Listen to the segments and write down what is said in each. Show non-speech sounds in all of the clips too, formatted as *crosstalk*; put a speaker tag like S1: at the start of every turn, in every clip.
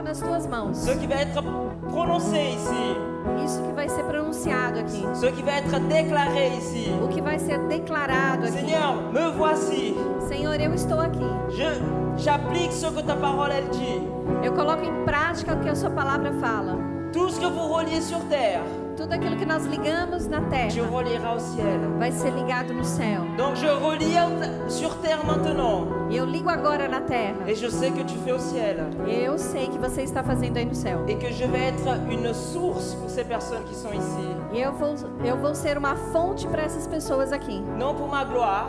S1: coloco nas tuas mãos.
S2: Ce qui va être prononcé ici,
S1: Isso que vai ser pronunciado aqui.
S2: ce qui va être déclaré ici.
S1: O que vai ser declarado aqui.
S2: Seigneur, me voici.
S1: Senhor, eu estou aqui.
S2: J'applique ce que ta parole elle dit.
S1: Eu coloco em prática o que a sua palavra fala.
S2: Ce que vous reliez sur terre,
S1: Tudo aquilo que nós ligamos na
S2: tu
S1: terra
S2: relieras au ciel.
S1: vai ser ligado no céu.
S2: Donc je relie sur terre maintenant.
S1: Eu ligo agora na terra.
S2: Et je sais que tu fais au ciel.
S1: Eu sei que você está fazendo aí no céu.
S2: Et que je vais être une source pour ces personnes qui sont ici.
S1: E eu vou, eu vou ser uma fonte para essas pessoas aqui.
S2: Non pour ma gloire,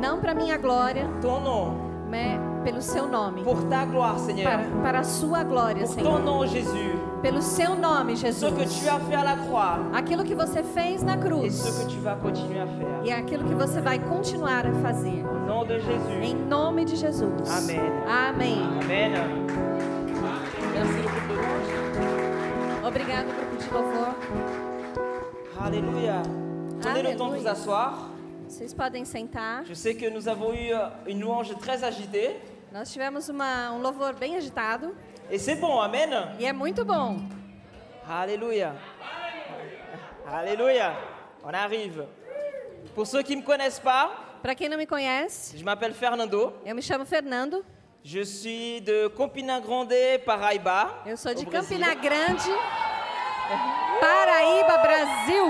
S1: Não para minha glória,
S2: ton nom.
S1: mas pelo seu nome.
S2: Pour ta gloire, Seigneur.
S1: Para, para a sua glória,
S2: Pour ton
S1: Senhor.
S2: nom, Jésus.
S1: Pelo seu nome,
S2: Ce que
S1: Jesus.
S2: tu as fait à la croix.
S1: Aquilo que você fez na cruz. E é aquilo que você vai continuar a fazer. Em nome de Jesus.
S2: Amém.
S1: Amém.
S2: Louange.
S1: Obrigado, grupo de louvor.
S2: Alléluia. Prenez le temps de vous asseoir.
S1: Vocês podem sentar.
S2: Je sais que nous avons eu une louange très agitée.
S1: Nós tivemos uma, um louvor bem agitado.
S2: Et c'est bon, Amen.
S1: E é muito bom.
S2: Alléluia. Alléluia. On arrive. Pour ceux qui me connaissent pas,
S1: Para quem não me conhece,
S2: je m'appelle Fernando.
S1: eu me chamo Fernando.
S2: Je suis de Campina Grande, Paraíba.
S1: Eu sou de. Campina Grande, Paraíba, Brasil.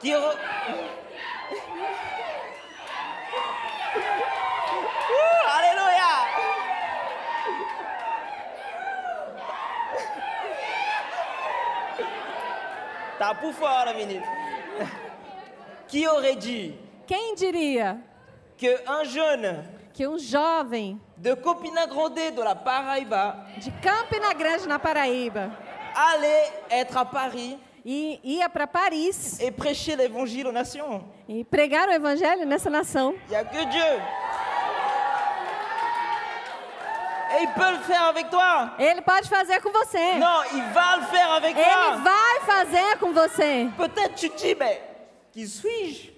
S2: Qui Tá por fora, menino. Qui aurait dit
S1: Quem diria?
S2: Que un jeune
S1: que um jovem.
S2: De Campina Grande, de la Paraíba,
S1: de Campina Grande, na Paraíba,
S2: allait être à Paris.
S1: E ia para Paris.
S2: Et prêcher l'évangile aux nations.
S1: E pregar o evangelho nessa nação?
S2: Il n'y a que Dieu. Et il peut le faire avec toi.
S1: Ele pode fazer com você.
S2: Non, il va le faire avec
S1: Ele
S2: toi.
S1: vai fazer com você.
S2: Peut-être tu te dis, mais qui suis-je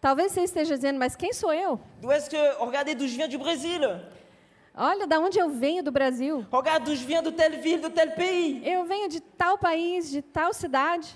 S1: Talvez você esteja dizendo, mas quem sou eu?
S2: D'où est-ce que... Regardez d'où je viens du Brésil.
S1: Olha, da onde eu venho do Brasil.
S2: Regarde d'où je viens de telle ville, de tel pays.
S1: Eu venho de tal país, de tal cidade.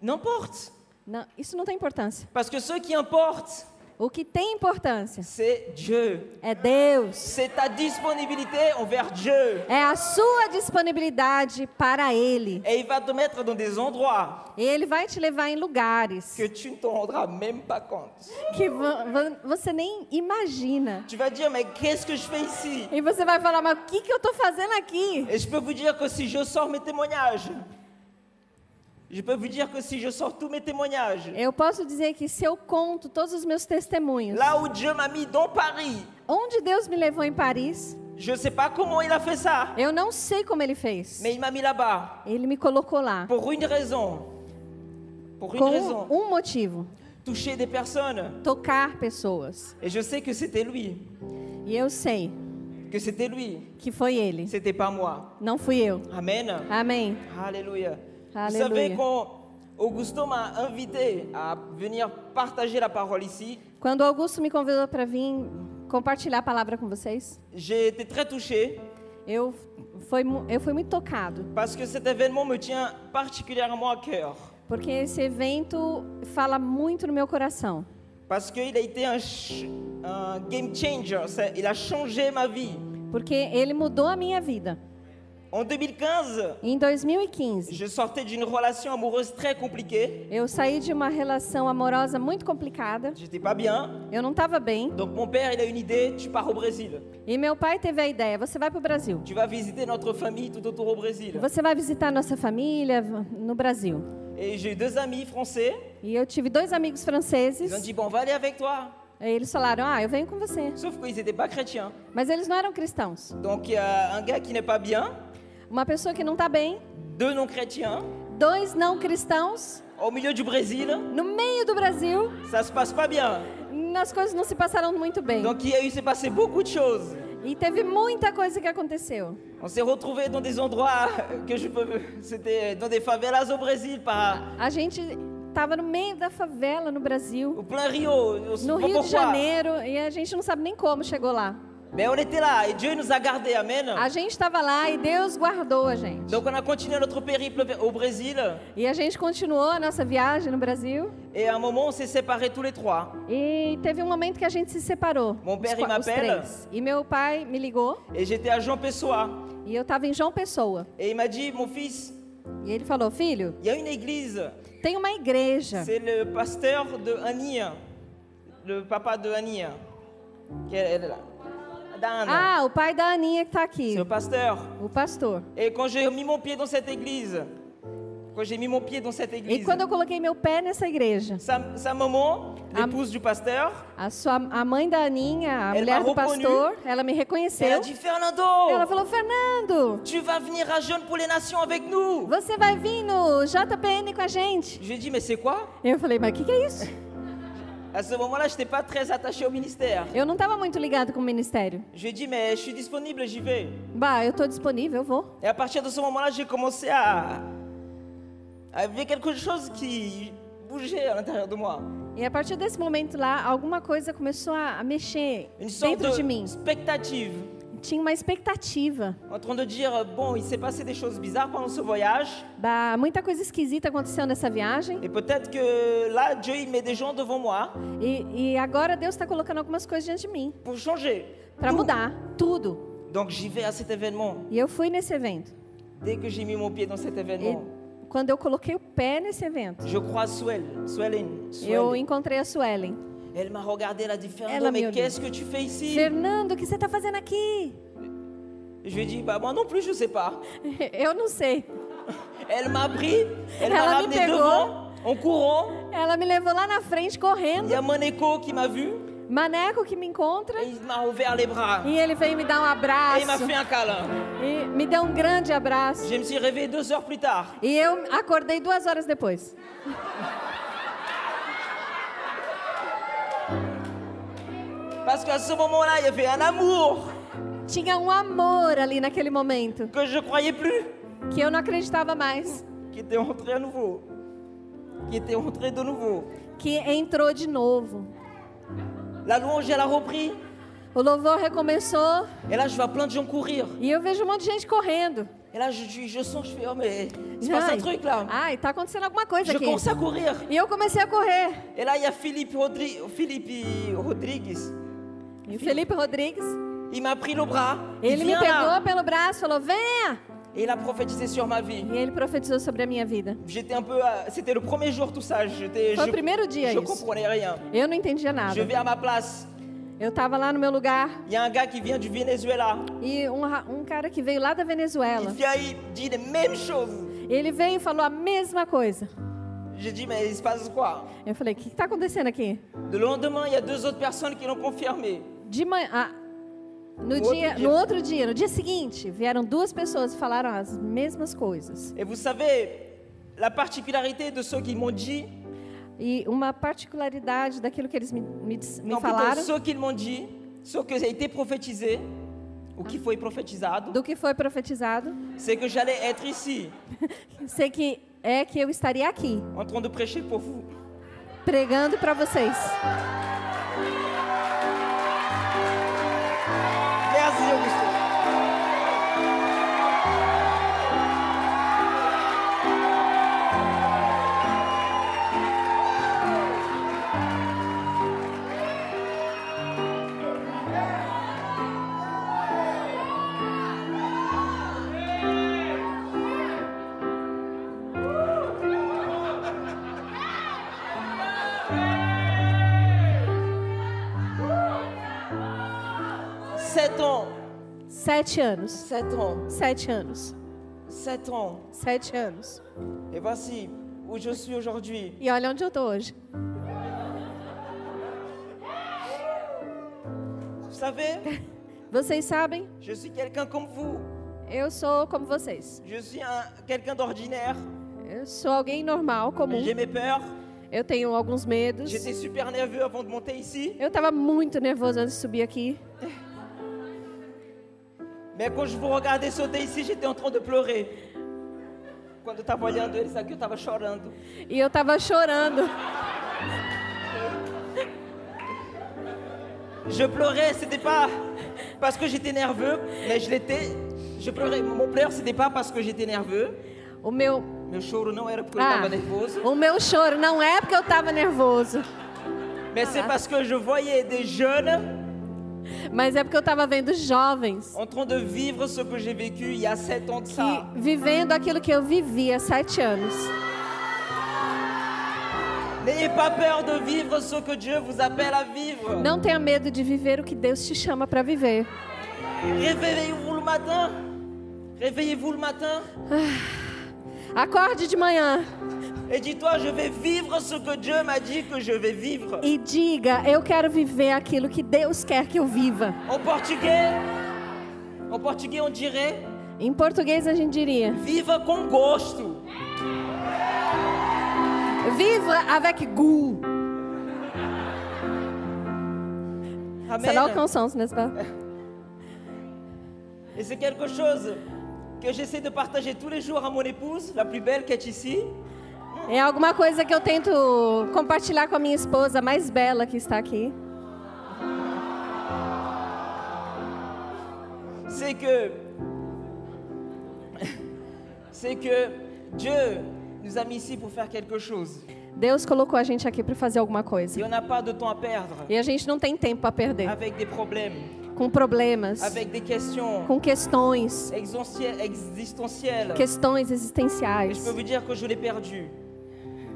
S2: N'importe.
S1: Não, isso não tem importância.
S2: Parce que ce qui importe,
S1: O que tem importância
S2: c'est Dieu.
S1: é Deus.
S2: C'est ta disponibilité envers Dieu.
S1: É a sua disponibilidade para Ele.
S2: Et il va te mettre dans des endroits
S1: Ele vai te levar em lugares
S2: que tu ne te rendras même pas compte.
S1: que vo- vo- você nem imagina.
S2: Tu vas dire, mais qu'est-ce que je fais ici
S1: E você vai falar, mas o que, que eu estou fazendo aqui?
S2: Et je peux vous dire que si je sors mes témoignages,
S1: Eu posso dizer que se eu conto todos os meus testemunhos,
S2: là où Dieu m'a mis dans Paris,
S1: onde Deus me levou em Paris,
S2: je ne sais pas comment il a fait ça,
S1: eu não sei como Ele fez.
S2: mais il m'a mis là-bas
S1: Ele me colocou lá
S2: pour une raison. Une
S1: com
S2: raison.
S1: um motivo:
S2: Toucher des personnes.
S1: tocar pessoas.
S2: Et je sais que c'était lui.
S1: E eu sei
S2: Que c'était lui.
S1: que foi Ele,
S2: C'était pas moi.
S1: não fui eu.
S2: Amen.
S1: Amém.
S2: Alléluia. Vous savez quand Augusto m'a invité à venir partager la parole ici,
S1: Quando Augusto me convidou para vir compartilhar a palavra com vocês,
S2: j'ai été très touché
S1: eu, mu- eu fui muito tocado,
S2: parce que cet événement me tient particulièrement à cœur.
S1: porque esse evento fala muito no meu coração.
S2: Parce qu'il a été un, ch- un game changer. Ça- Il a changé ma vie.
S1: Porque ele mudou a minha vida.
S2: En 2015,
S1: Em 2015,
S2: je sortais d'une relation amoureuse très compliquée.
S1: eu saí de uma relação amorosa muito complicada.
S2: J'étais pas bien.
S1: Eu não estava bem.
S2: Donc mon père, il a une idée, tu pars au Brésil.
S1: E meu pai teve a ideia: você vai para o Brasil.
S2: Tu vas visiter notre famille tout autour au Brésil.
S1: Você vai visitar nossa família no Brasil.
S2: Et j'ai eu deux amis français.
S1: E eu tive dois amigos
S2: Ils ont
S1: franceses.
S2: dit, bon, on va aller avec toi.
S1: E eles falaram: Ah, eu venho com você.
S2: Sauf qu'ils n'étaient pas chrétiens.
S1: Mas eles não eram cristãos.
S2: Donc a un gars qui n'est pas bien,
S1: Uma pessoa que não está bem,
S2: deux non-chrétiens,
S1: dois não cristãos,
S2: au milieu du Brésil.
S1: no meio do Brasil.
S2: Ça se passe pas bien.
S1: As coisas não se passaram muito bem.
S2: Donc il y a eu, s'est passé beaucoup de choses.
S1: E teve muita coisa que aconteceu.
S2: On s'est retrouvés dans des endroits *laughs* que je peux. C'était dans des favelas au Brésil, par,
S1: A gente estava no meio da favela no Brasil,
S2: plein Rio. Se
S1: no Rio de. Janeiro, e a gente não sabe nem como chegou lá.
S2: A
S1: gente estava lá e Deus guardou a gente.
S2: Donc on a continué notre périple au Brésil
S1: E a gente continuou a nossa viagem no Brasil.
S2: et à un moment on s'est séparés tous les trois.
S1: E teve um momento que a gente se separou.
S2: Mon père,
S1: os os três. E meu pai me ligou
S2: Et j'étais à Jean Pessoa
S1: e eu estava em João Pessoa.
S2: et il m'a dit mon fils,
S1: E ele falou: Filho,
S2: il y a une église,
S1: tem uma igreja.
S2: c'est le pasteur de Annie, le papa de Annie. qui est là. Dan.
S1: Ah, o pai da Aninha que está aqui,
S2: C'est le pasteur.
S1: o pastor.
S2: Et quand j'ai mis mon pied dans cette église, quand j'ai mis mon pied dans cette
S1: E
S2: église,
S1: quando eu coloquei meu pé nessa igreja,
S2: sa, sa maman, l'épouse du pasteur,
S1: a, sua, a mãe da Aninha, a
S2: Ela
S1: mulher do pastor, ela me
S2: elle a
S1: reconheceu.
S2: dit Fernando,
S1: Ela falou: Fernando,
S2: tu vas venir à Jeune pour les Nations avec nous.
S1: você vai vir no JPN com a gente?
S2: Je lui ai dit, mais c'est quoi
S1: Eu falei: Mas o que, que é isso? *laughs*
S2: À ce moment-là, je n'étais pas très attaché au ministère.
S1: Eu não estava muito ligado com o ministério.
S2: Je dit, mais je suis disponible, j'y vais.
S1: Bah, eu estou disponível, eu vou.
S2: Et à partir de ce moment-là, j'ai commencé à, à vivre quelque chose qui bougeait à l'intérieur de moi.
S1: E a partir desse momento lá, alguma coisa começou a, a mexer
S2: Une sorte
S1: dentro de
S2: de
S1: mim.
S2: expectative.
S1: Tinha uma expectativa.
S2: En train de dire, bon, il s'est passé des choses bizarres pendant ce voyage.
S1: Bah, muita coisa esquisita aconteceu nessa viagem.
S2: Et peut-être que là, Dieu, il met des gens devant moi
S1: E, e agora Deus está colocando algumas coisas diante de mim
S2: pour changer.
S1: para mudar tudo.
S2: Donc j'y vais à cet événement.
S1: E eu fui nesse evento.
S2: Dès que j'ai mis mon pied dans cet
S1: E
S2: événement,
S1: quando eu coloquei o pé nesse evento, eu encontrei a Suelen.
S2: Elle m'a regardé, elle a dit, Fernando,
S1: Elle a
S2: mais
S1: mis au
S2: qu'est-ce que tu fais ici
S1: Fernando, o que você está fazendo aqui?
S2: Je lui ai dit, bah moi non plus, je sais pas.
S1: Eu não sei.
S2: Elle m'a pris, elle
S1: Elle
S2: m'a
S1: a mis
S2: ramené
S1: pegou.
S2: devant, en courant.
S1: Ela me levou lá na frente
S2: Il
S1: correndo.
S2: y a mon écho qui m'a vu
S1: Maneco que me encontra.
S2: et il m'a ouvert les bras.
S1: E ele veio me dar um
S2: Et il m'a
S1: abraço.
S2: fait un câlin.
S1: E me deu um grande abraço.
S2: Je me suis réveillé deux heures plus tard.
S1: E eu acordei duas horas depois.
S2: Parce qu'à ce moment-là, il y avait un amour
S1: Tinha um amor ali naquele momento
S2: que je croyais plus,
S1: que eu não acreditava mais.
S2: qui était rentré à nouveau. Qui était rentré de nouveau.
S1: Que entrou de novo.
S2: La louange, elle a repris.
S1: O louvor recomeçou
S2: Et là, je vois plein de gens courir.
S1: e eu vejo um monte de gente correndo.
S2: Et là, je, je, je sens, je fais, oh, mais il se passe un
S1: Ai,
S2: truc là.
S1: ai, tá acontecendo alguma coisa
S2: Je
S1: aqui.
S2: commence à courir.
S1: E eu comecei a correr.
S2: Et là, il y a Philippe, Rodri Philippe Rodrigues.
S1: E o Felipe Rodrigues,
S2: Il m'a pris le bras. Il
S1: ele me
S2: vient là.
S1: pegou pelo braço, falou: "Venha!"
S2: Et il a prophétisé sur ma vie.
S1: E ele profetizou sobre a minha vida.
S2: J'étais un peu. à- C'était le premier jour, tout ça. J'étais.
S1: Foi
S2: Je,
S1: o primeiro dia
S2: je
S1: isso.
S2: comprenais rien.
S1: Eu não entendia nada.
S2: Je vais à ma place.
S1: Eu tava lá no meu lugar
S2: Il y a un gars qui vient du Venezuela.
S1: e um, ra- um cara que veio lá da
S2: Il
S1: Venezuela,
S2: vient, il dit les mêmes choses.
S1: ele veio e falou a mesma coisa.
S2: J'ai dit, mais il se passe quoi
S1: Eu falei: "O que está acontecendo aqui?"
S2: Le lendemain, il y a deux autres personnes qui l'ont confirmé.
S1: De manhã, ah, no,
S2: outro
S1: dia,
S2: dia.
S1: no outro dia, no dia seguinte, vieram duas pessoas e falaram as mesmas coisas.
S2: Et vous savez, la particularité de ceux qui m'ont dit,
S1: E uma particularidade daquilo que eles me, me, me
S2: plutôt
S1: falaram,
S2: ceux qui m'ont dit, ceux que a été prophétisé, ou qui foi profétisado,
S1: do que foi profetizado,
S2: c'est que j'allais être ici, *laughs*
S1: sei que é que eu estaria aqui,
S2: en train de prêcher pour vous.
S1: pregando para vocês. Sete anos.
S2: sept ans,
S1: Sete anos.
S2: sept ans.
S1: Sete anos.
S2: Et voici où je suis aujourd'hui.
S1: E olha onde eu tô hoje. *laughs* Vocês sabem,
S2: je suis quelqu'un comme vous.
S1: eu sou como vocês.
S2: Je suis un- quelqu'un d'ordinaire.
S1: Eu sou alguém normal, comum.
S2: J'ai mes peurs.
S1: Eu tenho alguns medos.
S2: J'étais super nerveux avant de monter ici.
S1: Eu tava muito nervoso antes de subir aqui. *laughs*
S2: Mais quand je vous regardais sauter ici, j'étais en train de pleurer. Quando eu estava olhando eles aqui, eu estava chorando.
S1: E eu tava chorando.
S2: Je pleurais, c'était pas. parce que j'étais nerveux, mais je l'étais. Je pleurais. Mon pleur, c'était pas parce que j'étais nerveux.
S1: O meu,
S2: Meu choro não era porque eu
S1: ah,
S2: estava nervoso,
S1: o meu choro não é porque eu estava nervoso,
S2: mais c'est parce que je voyais des jeunes
S1: mas é porque eu estava vendo jovens
S2: en train de vivre ce que j'ai vécu il y a sept ans de ça.
S1: que, vivendo aquilo que eu vivi há sete anos.
S2: N'ayez pas peur de vivre ce que Dieu vous appelle à vivre.
S1: Não tenha medo de viver o que Deus te chama para viver.
S2: Réveillez-vous le matin. Réveillez-vous le matin
S1: Acorde de manhã
S2: et dis-toi, je vais vivre ce que Dieu m'a dit que je vais vivre.
S1: e diga: Eu quero viver aquilo que Deus quer que eu viva.
S2: En portugais, en portugais on dirait
S1: Em português a gente diria:
S2: viva com gosto.
S1: Viva avec goût. Ça n'a
S2: Amen.
S1: aucun sens, n'est-ce pas? *laughs*
S2: Et c'est quelque chose que j'essaie de partager tous les jours à mon épouse, la plus belle qui est ici.
S1: É alguma coisa que eu tento compartilhar com a minha esposa, a mais bela que está aqui.
S2: C'est que c'est que Dieu nous a mis ici pour faire quelque chose.
S1: Deus colocou a gente aqui para fazer alguma coisa.
S2: Et on n'a pas de temps à perdre
S1: E a gente não tem tempo para perder.
S2: avec des problèmes,
S1: Com problemas,
S2: avec des questions
S1: com questões,
S2: existentielles. existentielles.
S1: questões
S2: Et je
S1: existenciais.
S2: peux vous dire que je l'ai perdu.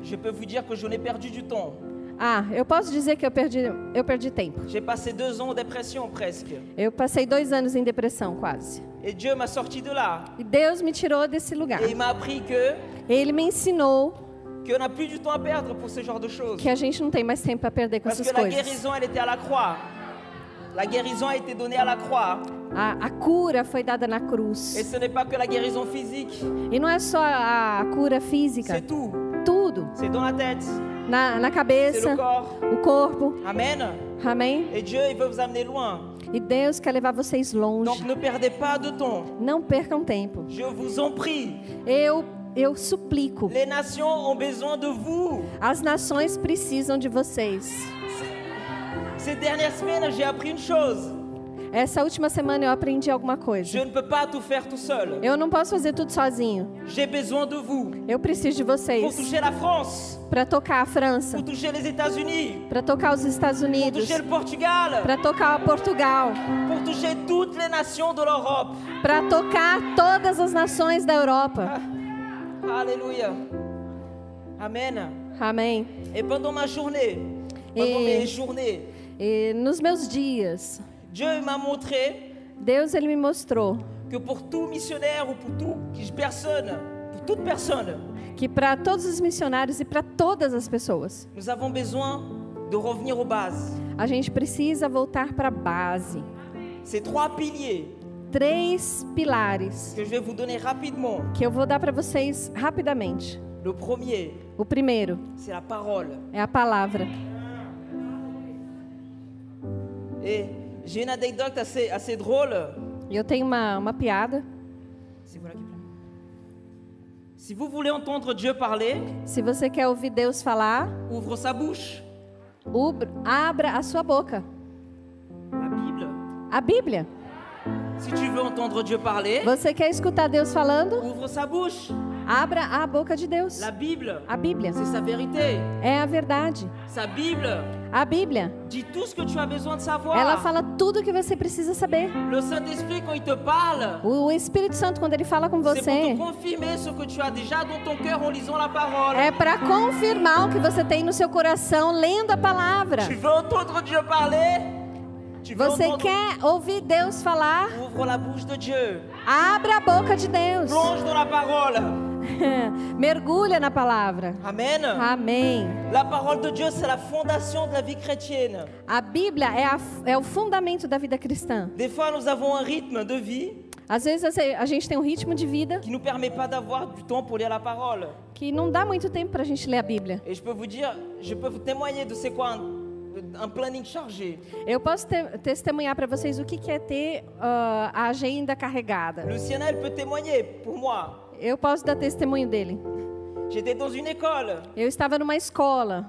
S2: Je peux vous dire que je l'ai perdu du temps.
S1: Ah, eu posso dizer que eu perdi, eu perdi tempo.
S2: J'ai passé deux ans en dépression presque.
S1: Eu passei dois anos em depressão, quase.
S2: Et Dieu m'a sorti de là.
S1: E Deus me tirou desse lugar.
S2: Et il m'a appris que
S1: Ele me ensinou
S2: qu'on n'a plus du temps à perdre pour ce genre de choses.
S1: que a gente não tem mais tempo para perder com
S2: Parce
S1: essas
S2: que la
S1: coisas.
S2: guérison, elle était à la croix. La guérison a été donnée à la croix.
S1: A, a cura foi dada na
S2: Et
S1: cruz.
S2: ce n'est pas que la guérison physique.
S1: E não é só a, a cura física,
S2: C'est tout.
S1: Tudo.
S2: C'est dans la tête.
S1: Na, na cabeça, o corpo.
S2: Amen.
S1: Amém?
S2: Et Dieu, il veut vous amener loin.
S1: E Deus quer levar vocês longe. Não percam tempo.
S2: Je vous en prie.
S1: Eu, eu suplico.
S2: Les nations ont besoin de vous.
S1: As nações precisam de vocês.
S2: Ces dernières semaines, j'ai appris une chose.
S1: Essa última semana eu aprendi alguma coisa.
S2: Je ne peux pas tout faire tout seul.
S1: Eu não posso fazer tudo sozinho. Eu preciso de vocês para tocar a França, para tocar os Estados Unidos, para tocar Portugal, para tocar todas as nações da Europa.
S2: Alléluia. Amen.
S1: Amém.
S2: Et pendant ma journée, pendant
S1: Et-
S2: mes journées,
S1: E nos meus dias,
S2: Dieu m'a montré
S1: Deus ele me mostrou
S2: que pour tout missionnaire ou pour toute personne, pour toute personne,
S1: que para todos os missionários e para todas as pessoas,
S2: nous avons besoin de revenir aux bases.
S1: a gente precisa voltar para a base.
S2: Ces trois piliers
S1: Três pilares
S2: que je vais vous donner rapidement.
S1: que eu vou dar para vocês rapidamente.
S2: Le premier,
S1: O primeiro
S2: c'est la parole.
S1: é a palavra.
S2: Et j'ai une anecdote assez, assez drôle.
S1: Eu tenho uma, uma piada.
S2: Si vous voulez entendre Dieu parler,
S1: Se você quer ouvir Deus falar,
S2: ouvre sa bouche.
S1: ubra- abra a sua boca.
S2: La Bible.
S1: A Bíblia.
S2: Si tu veux entendre Dieu parler,
S1: Você quer escutar Deus falando?
S2: ouvre sa bouche.
S1: Abra a boca de Deus.
S2: La Bible,
S1: A Bíblia
S2: c'est sa vérité.
S1: é a verdade.
S2: Sa Bible
S1: A Bíblia, ela fala tudo o que você precisa saber. O Espírito Santo, quando ele fala com você, é para confirmar o que você tem no seu coração lendo a palavra. Você quer ouvir Deus falar?
S2: Ouvre la bouche de Dieu.
S1: Abra a boca de Deus.
S2: Plonge dans la parole. *laughs*
S1: Mergulha na palavra.
S2: Amen.
S1: Amém.
S2: La parole de Dieu, c'est la fondation de la vie chrétienne.
S1: A Bíblia é, a- é o fundamento da vida cristã.
S2: Des fois, nous avons un rythme de vie
S1: Às vezes a gente tem um ritmo de vida
S2: qui ne nous permet pas d'avoir du temps pour lire la parole.
S1: que não dá muito tempo para a gente ler a Bíblia.
S2: Et je peux vous dire, je peux vous témoigner de c'est quoi un, un planning chargé.
S1: Eu posso te- testemunhar para vocês o que que é ter ah, a agenda carregada.
S2: Luciana, elle peut témoigner pour moi.
S1: Eu posso dar testemunho dele.
S2: J'étais dans une école
S1: Eu estava numa escola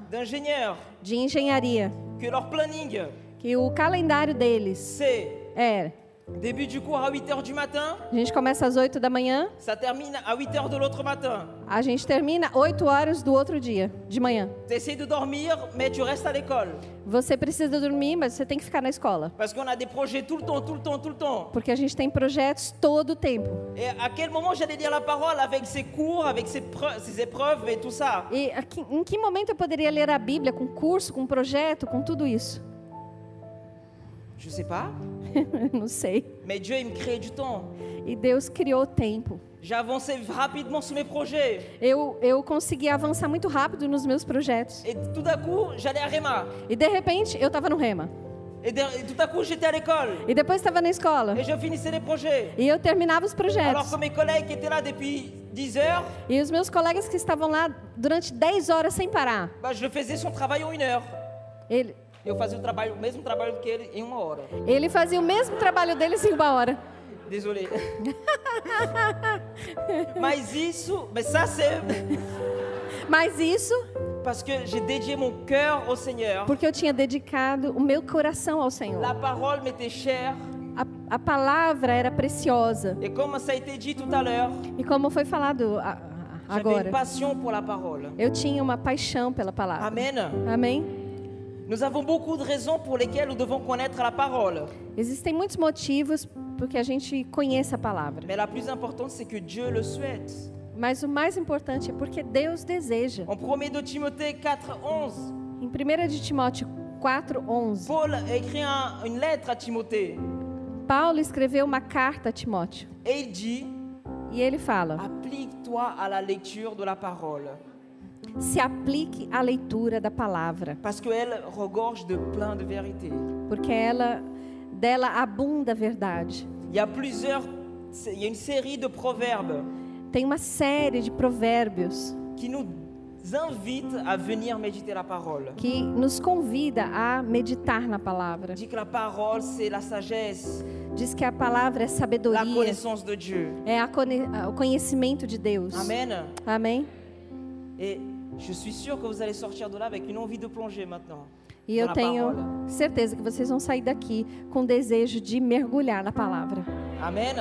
S1: de engenharia
S2: que leur planning,
S1: que o calendário deles
S2: c'est
S1: é
S2: Début du cours à 8h du matin,
S1: A gente começa às 8 da manhã,
S2: ça termine à 8h de l'autre matin.
S1: a gente termina 8 horas do outro dia, de manhã.
S2: Tu essaies de dormir, mais tu restes à l'école.
S1: Você precisa dormir, mas você tem que ficar na escola.
S2: Parce qu'on a des projets tout le temps, tout le temps, tout le temps.
S1: Porque a gente tem projetos todo o tempo.
S2: Et à quel moment j'allais lire la parole avec ses cours, avec preu- ses épreuves et tout ça
S1: E aqui- em que momento eu poderia ler a Bíblia com curso, com projeto, com tudo isso?
S2: Je sais pas. *laughs*
S1: Não sei.
S2: Mais Dieu, il me crée du temps.
S1: E Deus criou tempo.
S2: Avancé rapidement sur mes projets.
S1: Eu, eu consegui avançar muito rápido nos meus projetos.
S2: Et tout d'un coup, j'allais à Réma.
S1: E de repente eu estava no Rema.
S2: Et, de- et tout à coup, j'étais à l'école.
S1: E depois estava na escola.
S2: Et je finissais les projets.
S1: E eu terminava os
S2: Alors
S1: projetos.
S2: que mes collègues étaient là depuis 10 heures,
S1: E os meus colegas que estavam lá durante 10 horas sem parar.
S2: bah, je faisais son travail en une heure.
S1: Ele,
S2: Eu fazia o, trabalho, o mesmo trabalho que ele em uma hora.
S1: ele fazia o mesmo trabalho deles em uma hora.
S2: Désolé. *laughs* mas isso, mais ça c'est
S1: Mas isso
S2: parce que j'ai dédié mon cœur au Seigneur.
S1: porque eu tinha dedicado o meu coração ao Senhor.
S2: La parole m'était chère.
S1: A, a palavra era preciosa.
S2: Et comme ça a été dit tout à l'heure,
S1: E como foi falado a- agora, eu tinha uma paixão pela palavra.
S2: Amen.
S1: Amém?
S2: Nous avons beaucoup de raisons pour lesquelles nous devons connaître la parole.
S1: Existem muitos motivos porque a gente conhece a palavra.
S2: Mais la plus importante, c'est que Dieu le souhaite.
S1: Mas o mais importante é porque Deus deseja.
S2: En 1 de Timothée 4, 11,
S1: Em 1 de Timóteo 4:11,
S2: Paul écrit un- une lettre à Timothée.
S1: Paulo escreveu uma carta a Timóteo
S2: Et il dit,
S1: e ele fala:
S2: applique-toi à la lecture de la parole.
S1: Se aplique à leitura da palavra,
S2: Parce qu'elle regorge de plein de vérités.
S1: porque ela dela abunda a verdade.
S2: Il y a plusieurs, il y a une série de proverbes
S1: Tem uma série de provérbios
S2: qui nous invitent à venir méditer la parole.
S1: que nos convida a meditar na palavra.
S2: Dit que la parole, c'est la sagesse,
S1: Diz que a palavra é
S2: la
S1: sabedoria,
S2: connaissance de Dieu.
S1: é a o conhecimento de Deus. Amém?
S2: Et je suis sûr que vous allez sortir de là avec une envie de plonger maintenant.
S1: E eu tenho certeza que vocês vão sair daqui com desejo de mergulhar na palavra.
S2: Amen.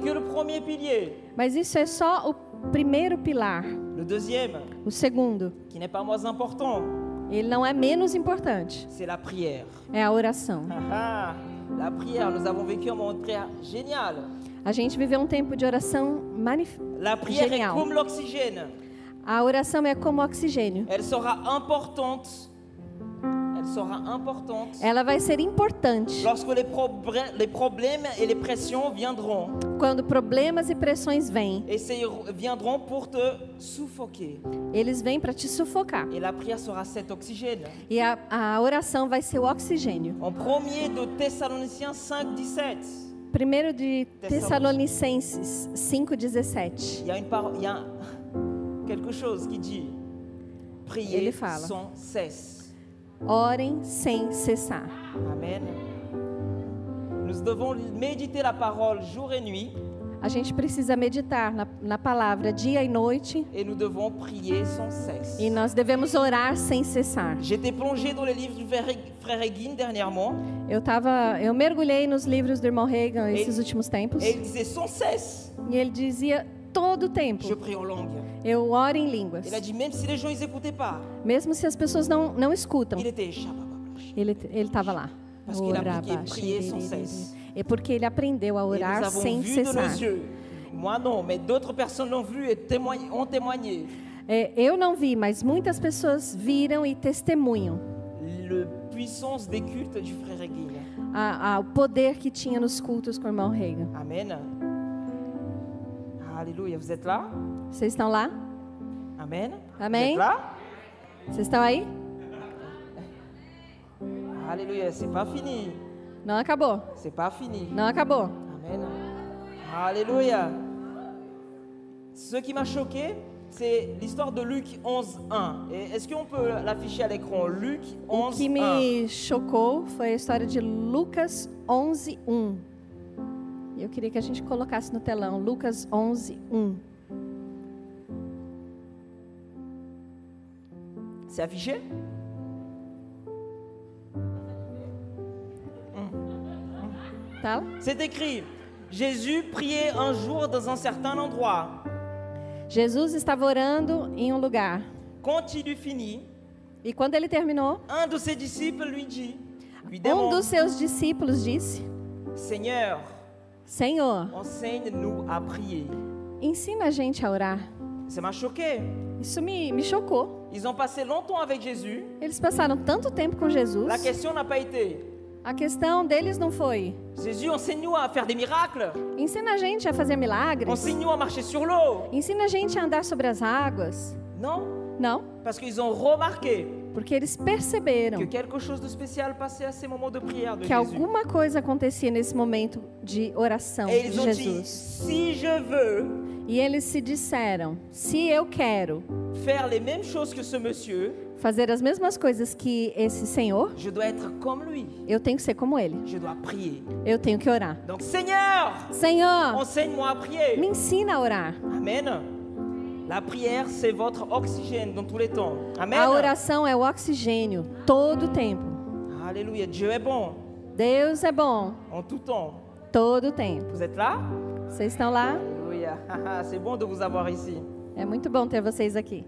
S2: Que premier pilier.
S1: Mas isso é só o primeiro pilar.
S2: Le deuxième,
S1: O segundo,
S2: qui n'est pas moins important,
S1: ele não é menos importante,
S2: c'est la prière.
S1: é a oração.
S2: Ah, ah, la prière, nous avons vécu un moment de prière génial.
S1: A gente viveu um tempo de oração manif...
S2: La prière est comme l'oxygène.
S1: A oração é como oxigênio.
S2: Elle sera importante. Elle sera importante
S1: Ela vai ser importante
S2: lorsque les, probrè- les problèmes et les pressions viendront.
S1: quando problemas e pressões vêm.
S2: Et c'est- viendront pour te suffoquer.
S1: Eles vêm para te sufocar.
S2: Et la prière sera cet oxygène.
S1: E a, a oração vai ser o oxigênio.
S2: En premier de Thessaloniciens 5, 17,
S1: Primeiro de Tessalonicenses 5:17.
S2: il y a, une paro- il y a quelque chose qui dit Priez
S1: Ele
S2: sans cesse.
S1: Orem sem cessar.
S2: Amen. Nous devons méditer la parole jour et nuit
S1: A gente precisa meditar na, na palavra dia e noite e nós devemos orar sem cessar. Eu tava, eu mergulhei nos livros do irmão Reagan esses
S2: Ele-
S1: últimos tempos
S2: sans cesse
S1: e ele dizia todo o tempo
S2: Je prie en langue.
S1: eu oro em línguas.
S2: A dit même si les gens ils pas,
S1: Mesmo se as pessoas não não escutam, ele ele estava lá.
S2: Parce qu'il a
S1: Orava,
S2: appliqué prier sans
S1: xererê.
S2: cesse.
S1: É porque ele aprendeu a orar sem cessar.
S2: Moi non, mais d'autres personnes l'ont vu et témoign- ont témoigné.
S1: É, eu não vi, mas muitas pessoas viram e testemunham a, a- o poder que tinha nos cultos com o irmão Reagan.
S2: Amen. Alléluia. Vous êtes là?
S1: Vocês estão lá?
S2: Amen.
S1: Amen.
S2: Vous êtes là?
S1: Vocês estão aí?
S2: Alléluia. C'est pas fini.
S1: Não acabou.
S2: C'est pas fini.
S1: Não acabou.
S2: Amen. Alléluia. Ce qui m'a choqué, c'est l'histoire de Luc 11, 1. Et Est-ce qu'on peut l'afficher à l'écran? Luc
S1: O
S2: 11,
S1: que
S2: 1.
S1: me chocou foi a história de Lucas 11, 1. Eu queria que a gente colocasse no telão Lucas 11, 1.
S2: C'est affiché
S1: Tá?
S2: C'est écrit, Jésus priait un jour dans un certain endroit.
S1: Jesus estava orando em um lugar.
S2: Quand il eut fini,
S1: E quando ele terminou,
S2: un de ses disciples lui dit, lui
S1: um
S2: demande,
S1: dos seus discípulos disse:
S2: Seigneur,
S1: Senhor,
S2: enseigne-nous à prier.
S1: ensina a gente a orar.
S2: Ça m'a choqué.
S1: Isso me, me chocou.
S2: Ils ont passé longtemps avec Jésus.
S1: Eles passaram tanto tempo com Jesus.
S2: La question n'a pas été,
S1: A questão deles não foi:
S2: Jésus, enseigne-nous à faire des miracles.
S1: ensina a gente a fazer milagres.
S2: Enseigne-nous à marcher sur l'eau.
S1: Ensina a gente a andar sobre as águas.
S2: Non,
S1: Não,
S2: parce qu'ils ont remarqué
S1: porque eles perceberam
S2: que
S1: alguma coisa acontecia nesse momento de oração de Jesus. E eles se disseram: se eu quero fazer as mesmas coisas que esse Senhor, eu tenho que ser como ele. Eu tenho que orar. Senhor, me ensina a orar.
S2: Amen. La prière, c'est votre oxygène dans tous les temps. Amen.
S1: A oração é o oxigênio todo o tempo.
S2: Alléluia. Dieu est bon
S1: Deus é bom
S2: en tout temps.
S1: todo o tempo.
S2: Vous êtes là
S1: Vocês estão lá?
S2: Alléluia. *laughs* C'est bon de vous avoir ici.
S1: É muito bom ter vocês aqui.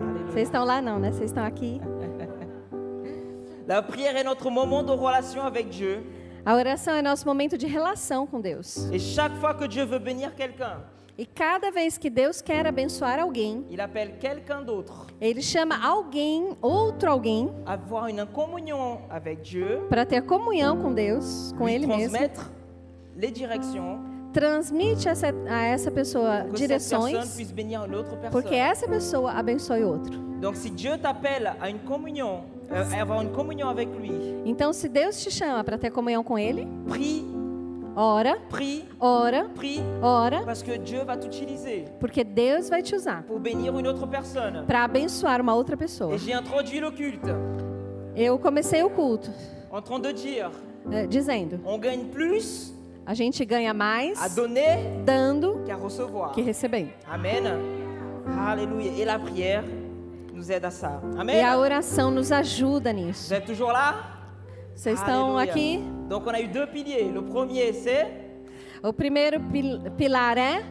S2: Alléluia.
S1: Vocês estão lá não, né? Vocês estão aqui. *laughs*
S2: La prière est notre moment de relation avec Dieu.
S1: A oração é nosso momento de relação com Deus.
S2: Et chaque fois que Dieu veut bénir quelqu'un,
S1: E cada vez que Deus quer abençoar alguém,
S2: il appelle quelqu'un d'autre
S1: ele chama alguém, outro alguém,
S2: avoir une communion avec Dieu,
S1: para ter comunhão com Deus, com ele mesmo.
S2: transmettre les directions,
S1: Transmite essa, a essa pessoa
S2: que
S1: direções, porque essa pessoa abençoe outro.
S2: Donc si Dieu t'appelle à une communion, euh, avoir une communion avec lui,
S1: Então, se Deus te chama para ter comunhão com Ele,
S2: prie,
S1: ora,
S2: prie,
S1: ora,
S2: prie,
S1: ora,
S2: parce que Dieu va t'utiliser
S1: porque Deus vai te usar
S2: pour bénir une autre personne.
S1: para abençoar uma outra pessoa.
S2: Et j'ai introduit le culte
S1: Eu comecei o culto
S2: en train de dire,
S1: eh, dizendo:
S2: on gagne plus
S1: a gente ganha mais
S2: à donner
S1: dando que recebendo.
S2: Amen. Alléluia. Et la prière nous aide à ça.
S1: E a oração nos ajuda nisso.
S2: Vous êtes toujours là
S1: Vocês estão aqui?
S2: Donc on a eu deux piliers. Le premier c'est
S1: O primeiro pil- pilar é,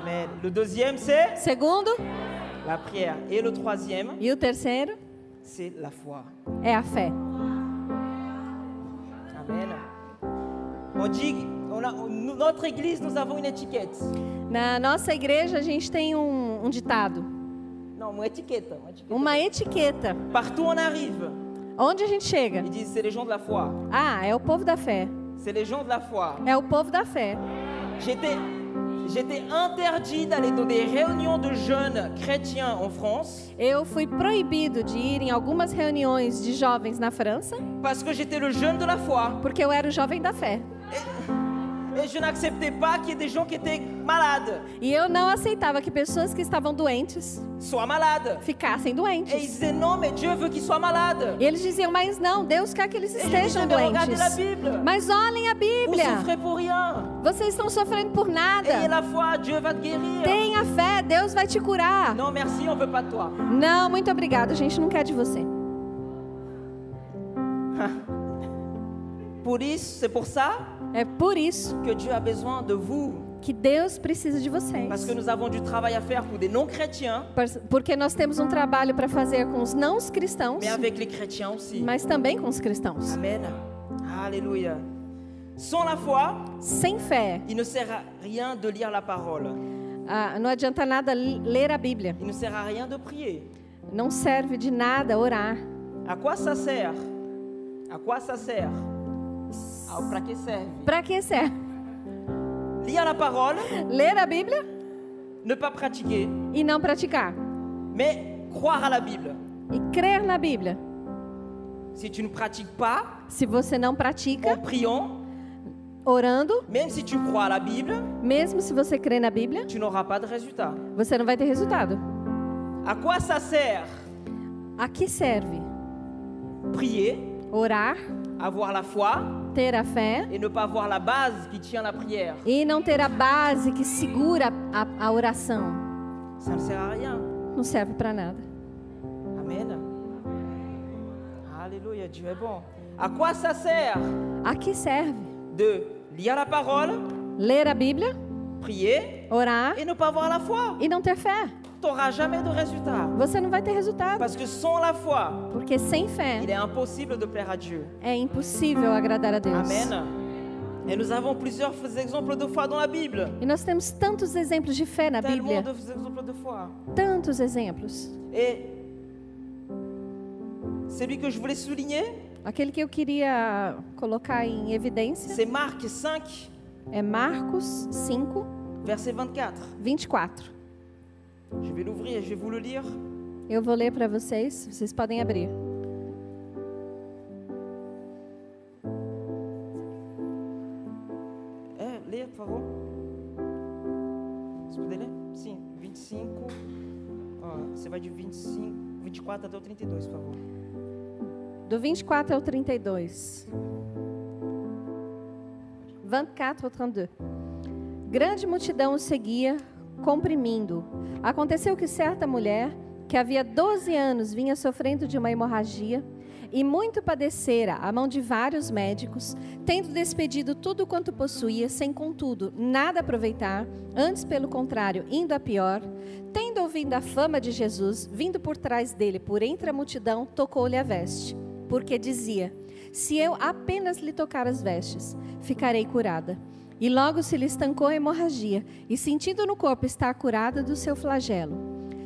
S2: Amen. Le deuxième c'est
S1: segundo
S2: la prière. Et le troisième
S1: e o terceiro
S2: c'est la foi.
S1: é a fé.
S2: Amen. On dit, on a, nous- notre église, nous avons une étiquette.
S1: Na nossa igreja a gente tem um, um ditado,
S2: Non, une étiquette. une étiquette.
S1: uma etiqueta.
S2: Partout où on arrive,
S1: Onde a gente chega?
S2: ils disent c'est les gens de la foi.
S1: Ah, é o povo da fé.
S2: C'est les gens de la foi.
S1: É o povo da fé.
S2: J'étais, j'étais interdit d'aller dans des réunions de jeunes chrétiens en France
S1: Eu fui proibido de ir em algumas reuniões de jovens na França,
S2: parce que j'étais le jeune de la foi.
S1: porque eu era o jovem da fé.
S2: Et je n'acceptais pas ait des gens qui étaient malades
S1: E eu não aceitava que pessoas que estavam doentes
S2: soient malades.
S1: ficassem
S2: Et ils
S1: doentes.
S2: disaient non, mais Dieu veut qu'ils soient malades.
S1: E eles diziam, mas não, Deus quer que eles
S2: Et
S1: estejam
S2: la
S1: doentes.
S2: Bible.
S1: Mas olhem a
S2: Vous
S1: Bíblia.
S2: souffrez pour rien.
S1: Vocês estão sofrendo por
S2: Ayez
S1: nada.
S2: la foi, Dieu va te guérir.
S1: Tenha fé, Deus vai te curar.
S2: Non, merci, on veut pas de toi.
S1: Não, muito obrigada, a gente não quer de você. *laughs*
S2: Pour isso, c'est pour ça
S1: É por isso
S2: que Dieu a besoin de vous.
S1: que Deus precisa de vocês.
S2: Parce que nous avons du travail à faire pour des non-chrétiens,
S1: Por- Porque nós temos um trabalho para fazer com os não cristãos,
S2: mais avec les chrétiens aussi.
S1: mas também com os cristãos.
S2: Amen. Alléluia. Sans la foi,
S1: Sem fé,
S2: il ne sert à rien de lire la parole.
S1: ah, não adianta nada ler a Bíblia.
S2: Il ne sert à rien de prier.
S1: Não serve de nada orar.
S2: À quoi ça sert À quoi ça sert Ah, Para que serve
S1: Para que serve?
S2: Lire la parole,
S1: Ler a Bíblia
S2: ne pas pratiquer,
S1: e não praticar.
S2: mais croire à la Bible.
S1: E crer na Bíblia.
S2: Si tu ne pratiques pas
S1: Se você não pratica,
S2: en priant,
S1: orando,
S2: même si tu crois à la Bible,
S1: mesmo se você crê na Bíblia,
S2: tu n'auras pas de résultat.
S1: você não vai ter resultado.
S2: À quoi ça sert
S1: A que serve?
S2: Prier,
S1: Orar,
S2: avoir la foi
S1: ter a fé
S2: et ne pas avoir la base qui tient la prière.
S1: e não ter a base que segura a, a oração.
S2: Ça ne sert à rien.
S1: Não serve para nada.
S2: Amen. Alléluia, Dieu est bon. À quoi ça sert
S1: A que serve?
S2: de lire la parole,
S1: ler a Bíblia,
S2: prier
S1: orar
S2: et ne pas avoir la foi.
S1: e não ter fé.
S2: Tu n'auras jamais de résultat.
S1: Você não vai ter resultado.
S2: Parce que sans la foi,
S1: Porque sem
S2: il
S1: fé
S2: est impossible de plaire à Dieu.
S1: é impossível agradar a Deus.
S2: Amen. Et nous avons plusieurs exemples de foi dans la Bible.
S1: E nós temos tantos exemplos de fé na
S2: Tellement
S1: Bíblia.
S2: d'exemples de foi.
S1: Tantos exemplos.
S2: Et celui que je voulais souligner,
S1: Aquele que eu queria colocar em evidência
S2: c'est Marc 5,
S1: é Marcos 5,
S2: verset 24.
S1: 24.
S2: Je vais l'ouvrir et je vais vous le lire.
S1: Eu vou ler para vocês, vocês podem abrir.
S2: Eh, lire, por favor. Você pode ler? Sim, 25. Ó, você vai de 25, 24 até o 32, por favor.
S1: Do 24 ao 32. 24 ao 32. Grande multidão o seguia, comprimindo. Aconteceu que certa mulher, que havia 12 anos vinha sofrendo de uma hemorragia, e muito padecera à mão de vários médicos, tendo despedido tudo quanto possuía, sem contudo nada aproveitar, antes pelo contrário, indo a pior, tendo ouvido a fama de Jesus, vindo por trás dele, por entre a multidão, tocou-lhe a veste, porque dizia: Se eu apenas lhe tocar as vestes, ficarei curada. E logo se lhe estancou a hemorragia, e sentindo no corpo estar curada do seu flagelo.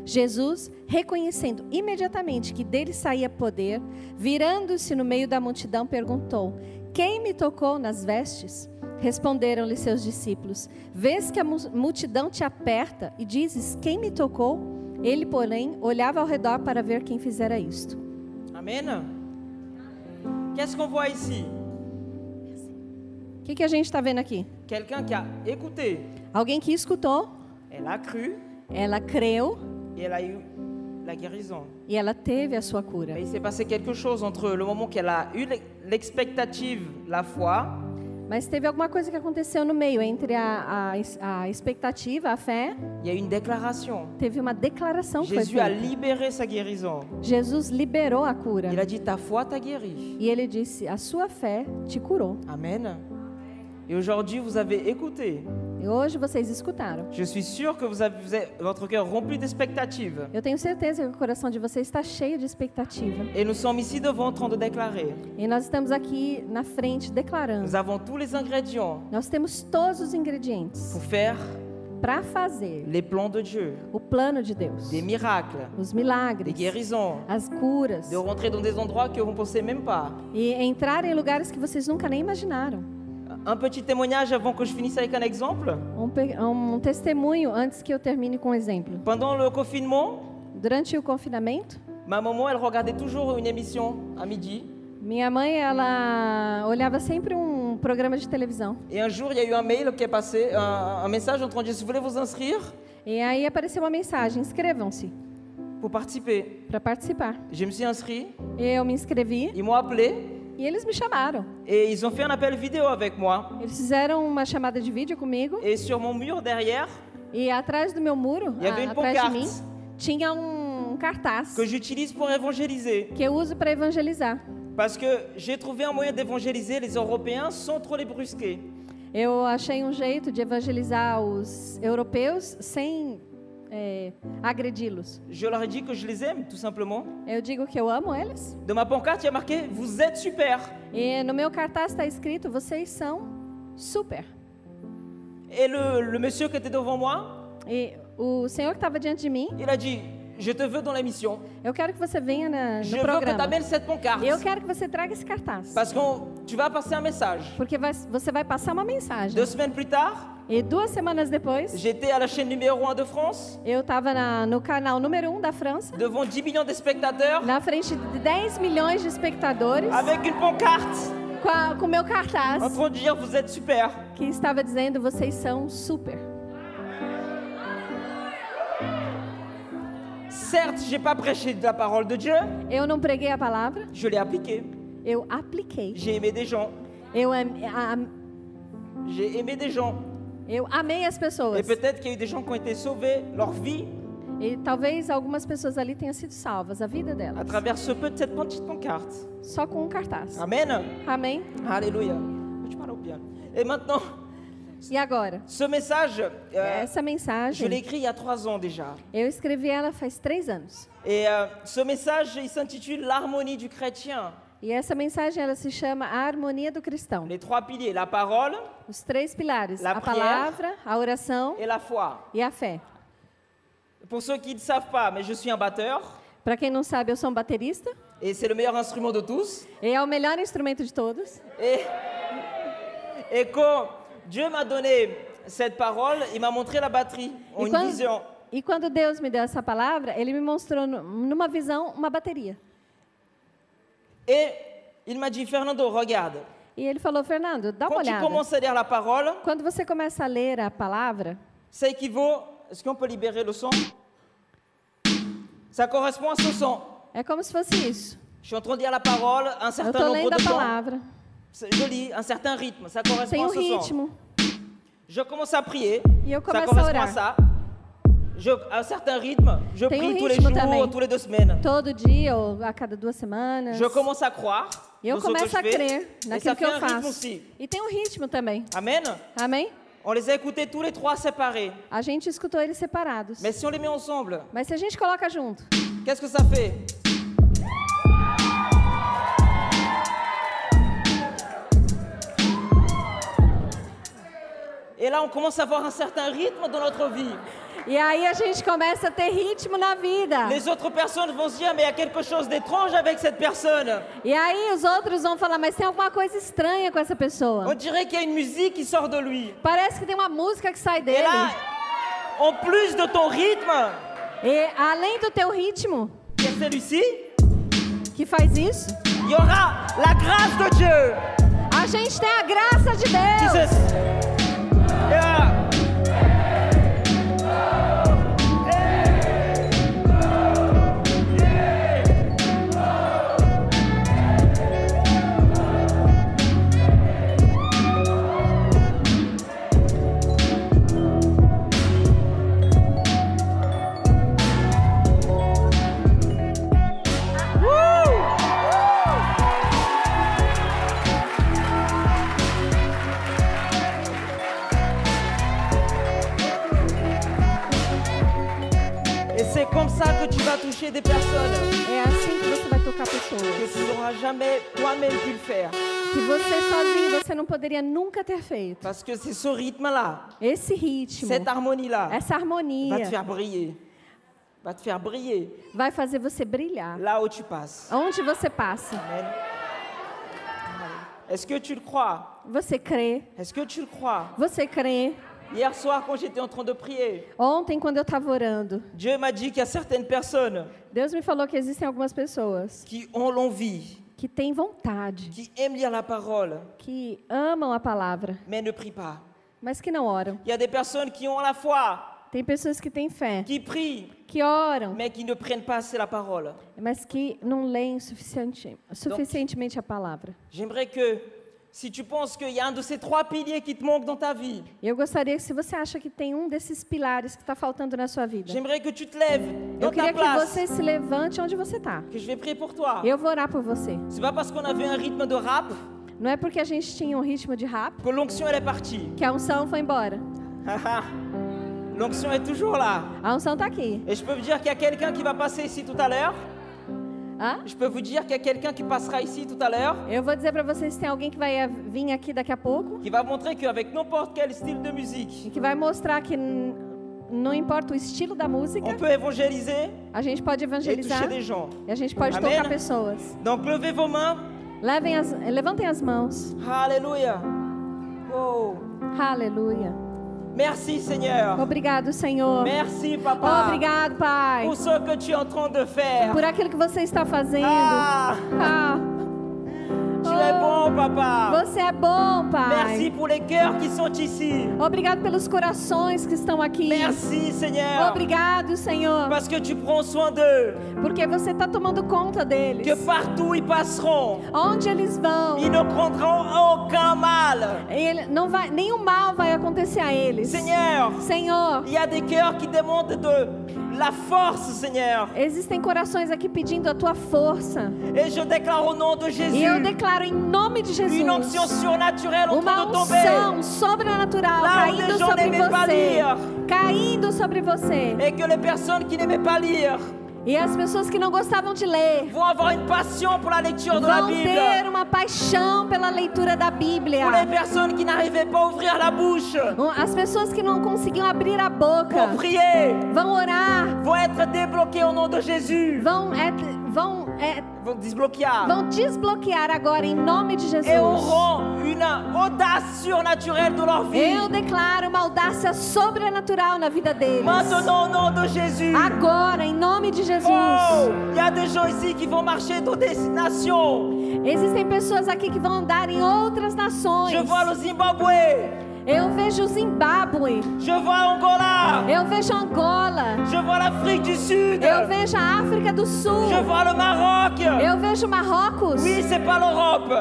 S1: Jesus, reconhecendo imediatamente que dele saía poder, virando-se no meio da multidão, perguntou: Quem me tocou nas vestes? Responderam-lhe seus discípulos: Vês que a mu- multidão te aperta e dizes: Quem me tocou? Ele, porém, olhava ao redor para ver quem fizera isto.
S2: Qu'est-ce qu'on voit ici
S1: O que, que a gente está vendo aqui?
S2: Quelqu'un qui a écouté,
S1: Alguém que escutou,
S2: elle a cru
S1: ela creu
S2: et elle a eu la guérison.
S1: e ela teve a sua cura.
S2: Mais il s'est passé quelque chose entre le moment qu'elle a eu l'ex- l'expectative, la foi,
S1: Mas teve alguma coisa que aconteceu no meio entre a, a, a expectativa, a fé,
S2: il y a une déclaration.
S1: teve uma declaração que foi
S2: a libéré sa guérison.
S1: Jesus liberou a cura.
S2: Il a dit ta foi t'a guéri.
S1: E ele disse: A sua fé te curou.
S2: Amen. Et aujourd'hui, vous avez écouté.
S1: E hoje vocês escutaram.
S2: Je suis sûr que vous avez, vous avez- votre cœur rempli d'expectatives.
S1: Eu tenho certeza que o coração de vocês está cheio de expectativa.
S2: Et nous sommes ici devant en train de déclarer.
S1: E nós estamos aqui na frente declarando.
S2: Nous avons tous les ingrédients
S1: Nós temos todos os ingredientes
S2: pour faire
S1: para fazer
S2: les plans de Dieu,
S1: o plano de Deus,
S2: des miracles,
S1: os
S2: des
S1: milagres,
S2: guérisons,
S1: as curas
S2: de rentrer dans des endroits que vous ne pensez même pas.
S1: e entrar em lugares que vocês nunca nem imaginaram.
S2: Un petit témoignage avant que je finisse avec un exemple.
S1: Um, pe- um testemunho antes que eu termine com um exemplo.
S2: Pendant le confinement,
S1: Durante o confinamento,
S2: ma maman, elle regardait toujours une émission à midi.
S1: minha mãe ela olhava sempre um programa de televisão.
S2: Et un jour, il y a eu un mail qui est passé, un, un message en train de dire, si vous voulez vous inscrire?
S1: E aí apareceu uma mensagem: inscrevam-se
S2: pour participer.
S1: para participar.
S2: Je me suis inscrit,
S1: Eu me inscrevi
S2: ils m'ont appelé
S1: e eles me chamaram.
S2: et ils ont fait un appel vidéo avec moi.
S1: Eles fizeram uma chamada de vídeo comigo
S2: Et sur mon mur derrière,
S1: e atrás do meu muro,
S2: il y avait
S1: a-
S2: une
S1: atrás de
S2: pancarte
S1: mim, tinha um, um cartaz
S2: que j'utilise pour évangéliser.
S1: que eu uso para evangelizar.
S2: Parce que j'ai trouvé un moyen d'évangéliser les Européens sans trop les brusquer.
S1: Eu achei um jeito de evangelizar os europeus sem é, agredi-los.
S2: Je leur dit que je les aime, tout simplement.
S1: Eu digo que eu amo eles.
S2: De ma pancarte, il y a marqué Vous êtes super.
S1: E no meu cartaz está escrito: vocês são super.
S2: Et le, le monsieur qui était devant moi,
S1: E o senhor que estava diante de mim,
S2: il a dit Je te veux dans l'émission.
S1: eu quero que você venha na,
S2: Je
S1: no
S2: veux que tu
S1: programa.
S2: amènes cette pancarte.
S1: Eu quero que você traga esse cartaz.
S2: Parce que tu vas passer un message.
S1: Porque vai- você vai passar uma mensagem.
S2: Deux semaines plus tard,
S1: E duas semanas depois,
S2: j'étais à la chaîne numéro 1 de France,
S1: eu estava no canal número 1 um da França,
S2: devant 10 millions de spectateurs,
S1: na frente de 10 milhões de espectadores,
S2: avec une pancarte
S1: com, a- com meu
S2: en
S1: cartaz,
S2: train de dire Vous êtes super.
S1: que estava dizendo: vocês são super.
S2: Certes, j'ai pas prêché de la parole de Dieu,
S1: Eu não preguei a palavra,
S2: je l'ai appliquée.
S1: eu apliquei.
S2: J'ai aimé des gens.
S1: Eu, am- a-
S2: J'ai aimé des gens.
S1: eu amei as pessoas.
S2: Et peut-être qu'il y a eu des gens qui ont été sauvés, leur vie,
S1: E talvez algumas pessoas ali tenham sido salvas, a vida
S2: à
S1: delas,
S2: travers ce peu de cette petite pancarte.
S1: só com um cartaz.
S2: Amen.
S1: Amém?
S2: Alléluia. Tu parles au piano. Et maintenant,
S1: E agora?
S2: ce message, euh,
S1: Essa
S2: je l'ai
S1: mensagem,
S2: écrit il y a trois ans déjà.
S1: eu escrevi ela faz três anos.
S2: Et euh, ce message, il s'intitule L'harmonie du chrétien.
S1: E essa mensagem ela se chama A Harmonia do Cristão.
S2: Les trois piliers, la parole
S1: Os três pilares:
S2: La
S1: a
S2: prière.
S1: palavra, a oração
S2: et la foi.
S1: e a fé.
S2: Pour ceux qui ne savent pas, mais je suis un batteur.
S1: Para quem não sabe, eu sou um baterista
S2: Et c'est le meilleur instrument de tous.
S1: e é o melhor instrumento de todos.
S2: Et, et quand Dieu m'a donné cette parole, il m'a montré la batterie en une
S1: quando,
S2: vision.
S1: e quando Deus me deu essa palavra, Ele me mostrou nu- numa visão uma bateria.
S2: Et il m'a dit, Fernando, regarde,
S1: E Ele falou: Fernando, dá uma
S2: quand tu
S1: olhada.
S2: commences à lire la parole,
S1: Quando você começa a ler a palavra,
S2: ça équivaut... Est-ce qu'on peut libérer le son Ça correspond à ce son.
S1: é como se fosse isso.
S2: Je suis en train de lire la parole, un
S1: Eu
S2: certain
S1: estou
S2: nombre
S1: lendo a
S2: de temps.
S1: palavra.
S2: Joli, un certain rythme, ça correspond
S1: Tem
S2: à
S1: um
S2: ce son.
S1: ritmo.
S2: Je commence à prier,
S1: E eu
S2: ça
S1: começo a
S2: correspond à
S1: orar.
S2: ça. Je, à un certain rythme, je
S1: Tem um
S2: prie tous les jours,
S1: também.
S2: tous les deux semaines.
S1: Todo dia ou a cada duas semanas.
S2: Je commence à croire
S1: E eu
S2: ce
S1: começo a crer
S2: ça
S1: naquilo que eu faço.
S2: aussi.
S1: E tem um ritmo também.
S2: Amen.
S1: Amém?
S2: On les a écoutés tous les trois séparés.
S1: A gente escutou eles separados.
S2: Mais si on les met ensemble,
S1: Mas se a gente coloca junto,
S2: qu'est-ce que ça fait Et là, on commence à avoir un certain rythme dans notre vie.
S1: e aí a gente começa a ter ritmo na vida.
S2: Les autres personnes vont se dire, mais il y a quelque chose d'étrange avec cette personne.
S1: E aí os outros vão falar, mas tem alguma coisa estranha com essa
S2: On
S1: pessoa.
S2: dirait qu'il y a une musique qui sort de lui.
S1: Parece que tem uma música que sai
S2: Et
S1: dele.
S2: là, en plus de ton rythme,
S1: E além do teu ritmo,
S2: a celui-ci,
S1: que faz isso,
S2: il y aura la grâce de Dieu.
S1: a gente tem a graça de Deus.
S2: se-
S1: nunca ter feito.
S2: Parce que c'est ce rythme-là,
S1: Esse ritmo,
S2: cette harmonie-là,
S1: essa
S2: va te
S1: harmonia
S2: faire briller. Va te faire briller
S1: vai fazer você brilhar.
S2: là où tu passes.
S1: Onde você passa,
S2: Amen. Est-ce que tu le crois
S1: você crê.
S2: Est-ce que tu le crois
S1: Você crê.
S2: Hier soir, quand j'étais en train de prier,
S1: Ontem, quando eu estava orando,
S2: Dieu m'a dit qu'il y a certaines personnes
S1: Deus me falou que existem algumas pessoas
S2: qui ont l'envie,
S1: que têm vontade,
S2: qui aiment lire la parole,
S1: que amam a palavra,
S2: mais ne prient pas.
S1: mas que não oram.
S2: Il y a des personnes qui ont la foi,
S1: Tem pessoas que têm fé,
S2: qui prient,
S1: que oram,
S2: mais qui ne prennent pas assez la parole.
S1: mas que não leem suficiente, suficientemente a palavra.
S2: J'aimerais que, si tu penses qu'il y a un de ces trois piliers qui te manque dans ta vie,
S1: eu gostaria que, se você acha que tem um desses pilares que está faltando na sua vida,
S2: j'aimerais que tu te lèves
S1: eu
S2: ta
S1: queria que
S2: place,
S1: você se levante onde você está.
S2: que je vais prier pour toi.
S1: Eu vou orar por você.
S2: C'est pas parce qu'on avait un rythme de rap
S1: Não é porque a gente tinha um ritmo de rap
S2: que l'onction elle est partie.
S1: que a unção foi embora. *laughs*
S2: l'onction est toujours là.
S1: A unção está aqui.
S2: Et je peux vous dire qu'il y a quelqu'un qui va passer ici tout à l'heure.
S1: Hã?
S2: Je peux vous dire qu'il y a quelqu'un qui passera ici tout à l'heure,
S1: Eu vou dizer para vocês que tem alguém que vai eh, vir aqui daqui a pouco
S2: qui va montrer qu'avec n'importe quel style de musique,
S1: e que vai mostrar que n- não importa o estilo da música,
S2: on peut évangéliser
S1: a gente pode
S2: et
S1: evangelizar
S2: toucher des gens.
S1: e a gente pode
S2: Amém?
S1: tocar pessoas.
S2: Donc levez vos mains.
S1: Levem as, levantem as mãos.
S2: Alléluia. Oh.
S1: Aleluia.
S2: Merci Seigneur.
S1: Obrigado, Senhor.
S2: Merci Papa.
S1: Obrigado, Pai,
S2: Pour ce que tu es en train de faire.
S1: por aquilo que você está fazendo.
S2: Ah,
S1: Ah,
S2: bon Papa.
S1: você é bom,
S2: Merci
S1: Pai.
S2: pour les cœurs qui sont ici.
S1: Obrigado pelos corações que estão aqui.
S2: Merci Seigneur.
S1: Obrigado, Senhor,
S2: Parce que tu prends soin d'eux.
S1: porque você está tomando conta deles.
S2: Que partout ils passeront,
S1: Onde eles vão,
S2: ils ne prendront aucun mal.
S1: ele não vai, nenhum mal vai acontecer a eles.
S2: Seigneur,
S1: Senhor,
S2: il y a des cœurs qui demandent de la force, Seigneur.
S1: Existem corações aqui pedindo a tua força.
S2: Et je déclare au nom de
S1: E
S2: Jésus
S1: eu declaro em nome de
S2: une onction
S1: Jesus
S2: surnaturelle
S1: uma
S2: train de tomber.
S1: unção sobrenatural
S2: Lá
S1: caindo sobre você. Caindo sobre você.
S2: Et que les personnes qui n'aimaient pas lire
S1: E as pessoas que não gostavam de ler
S2: vont avoir une passion pour la lecture de la
S1: vão
S2: Bible.
S1: ter uma paixão pela leitura da Bíblia.
S2: Pour les personnes qui n'arrivaient pas à ouvrir la bouche
S1: As pessoas que não conseguiam abrir a boca
S2: pour prier
S1: vão orar,
S2: vont être débloquées au nom de Jésus.
S1: vão, é, vão, é,
S2: Vont desbloquer.
S1: vão desbloquear agora em nome de Jesus. Eu declaro uma audácia sobrenatural na vida deles. Agora, em nome de Jesus.
S2: Oh.
S1: Existem pessoas aqui que vão andar em outras nações.
S2: Je vois le Zimbabwe.
S1: Eu vejo o Zimbábue.
S2: Je vois Angola.
S1: Eu vejo Angola.
S2: Je vois l'Afrique du Sud.
S1: Eu vejo a África do Sul.
S2: Je vois le Maroc.
S1: Eu vejo Marrocos.
S2: Oui, c'est pas l'Europe.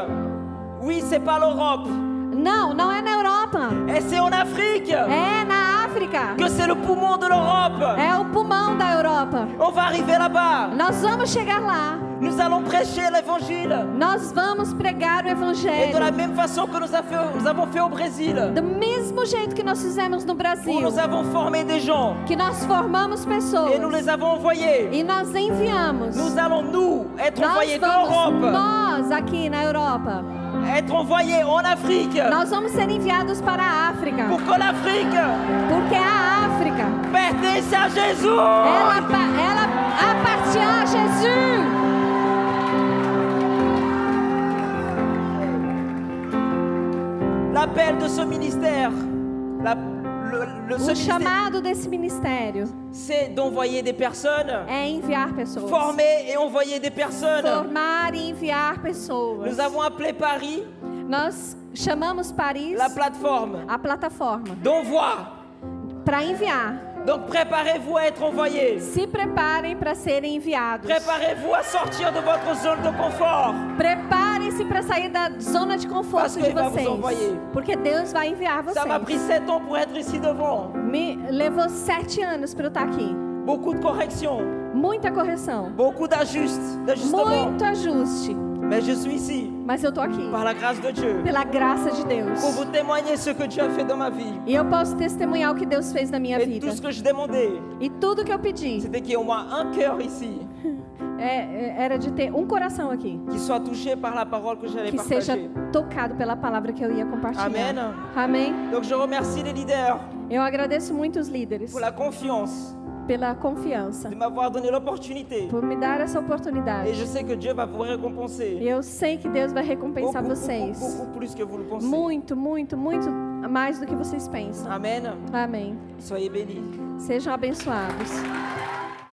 S2: Oui, c'est pas l'Europe.
S1: Não, não é na Europa.
S2: C'est en Afrique
S1: É na África.
S2: que c'est le poumon de l'Europe.
S1: É o pulmão da Europa.
S2: On va arriver là-bas.
S1: Nós vamos chegar lá.
S2: Nous allons prêcher l'évangile.
S1: Nós vamos pregar o
S2: Et de la
S1: Evangelho.
S2: même façon que nous, a fait- nous avons fait au Brésil,
S1: Do mesmo jeito que nós fizemos no
S2: où
S1: Brasil.
S2: nous avons formé des gens
S1: Que nós formamos pessoas.
S2: et nous les avons envoyés.
S1: E nós enviamos.
S2: Nous allons, nous, être
S1: Nós
S2: envoyés
S1: vamos, nós aqui na Europa,
S2: être envoyés en Afrique,
S1: nós vamos ser enviados para a África.
S2: pour que l'Afrique
S1: Porque a África,
S2: pertence à Jésus.
S1: ela, ela appartient a Jesus.
S2: L'appel de ce ministère, la- le- le-
S1: O chamado desse ministério
S2: c'est d'envoyer des personnes,
S1: é enviar pessoas.
S2: former et envoyer des personnes.
S1: Formar e enviar pessoas.
S2: Nous avons appelé Paris
S1: Nós chamamos Paris
S2: la plateforme
S1: a plataforma
S2: d'envoi.
S1: para enviar.
S2: Donc préparez-vous à être envoyés.
S1: Se preparem para serem enviados.
S2: Préparez-vous à sortir de votre zone de confort.
S1: Preparem-se para sair da zona de conforto
S2: Parce
S1: de vocês. Porque Deus vai enviar vocês.
S2: Ça m'a pris sept ans pour être ici devant.
S1: Me levou sete anos para eu estar aqui.
S2: Beaucoup de corrections,
S1: Muita correção.
S2: beaucoup d'ajustes.
S1: Muito ajuste.
S2: Mais je suis ici
S1: Mas eu tô aqui.
S2: par la grâce de Dieu
S1: Pela graça de Deus.
S2: pour vous témoigner ce que Dieu a fait dans ma vie.
S1: E eu posso testemunhar o que Deus fez na minha
S2: Et
S1: vida.
S2: tout ce que je demandais,
S1: E tudo que eu pedi
S2: c'était qu'il y ait au moins un cœur ici
S1: é- era de ter um coração aqui.
S2: que
S1: Que seja tocado pela palavra que eu ia compartilhar.
S2: Amen.
S1: Amém.
S2: Donc remercie les leaders
S1: Eu agradeço muito os líderes
S2: pour la confiance
S1: pela confiança.
S2: de m'avoir donné l'opportunité.
S1: Por me dar essa oportunidade.
S2: Et je sais que Dieu va vous récompenser.
S1: Eu sei que Deus vai recompensar
S2: Beaucoup,
S1: vocês.
S2: beaucoup, beaucoup plus que vous le pensez.
S1: Muito, muito, muito mais do que vocês pensam.
S2: Amen.
S1: Amém.
S2: Soyez bénis.
S1: Sejam abençoados.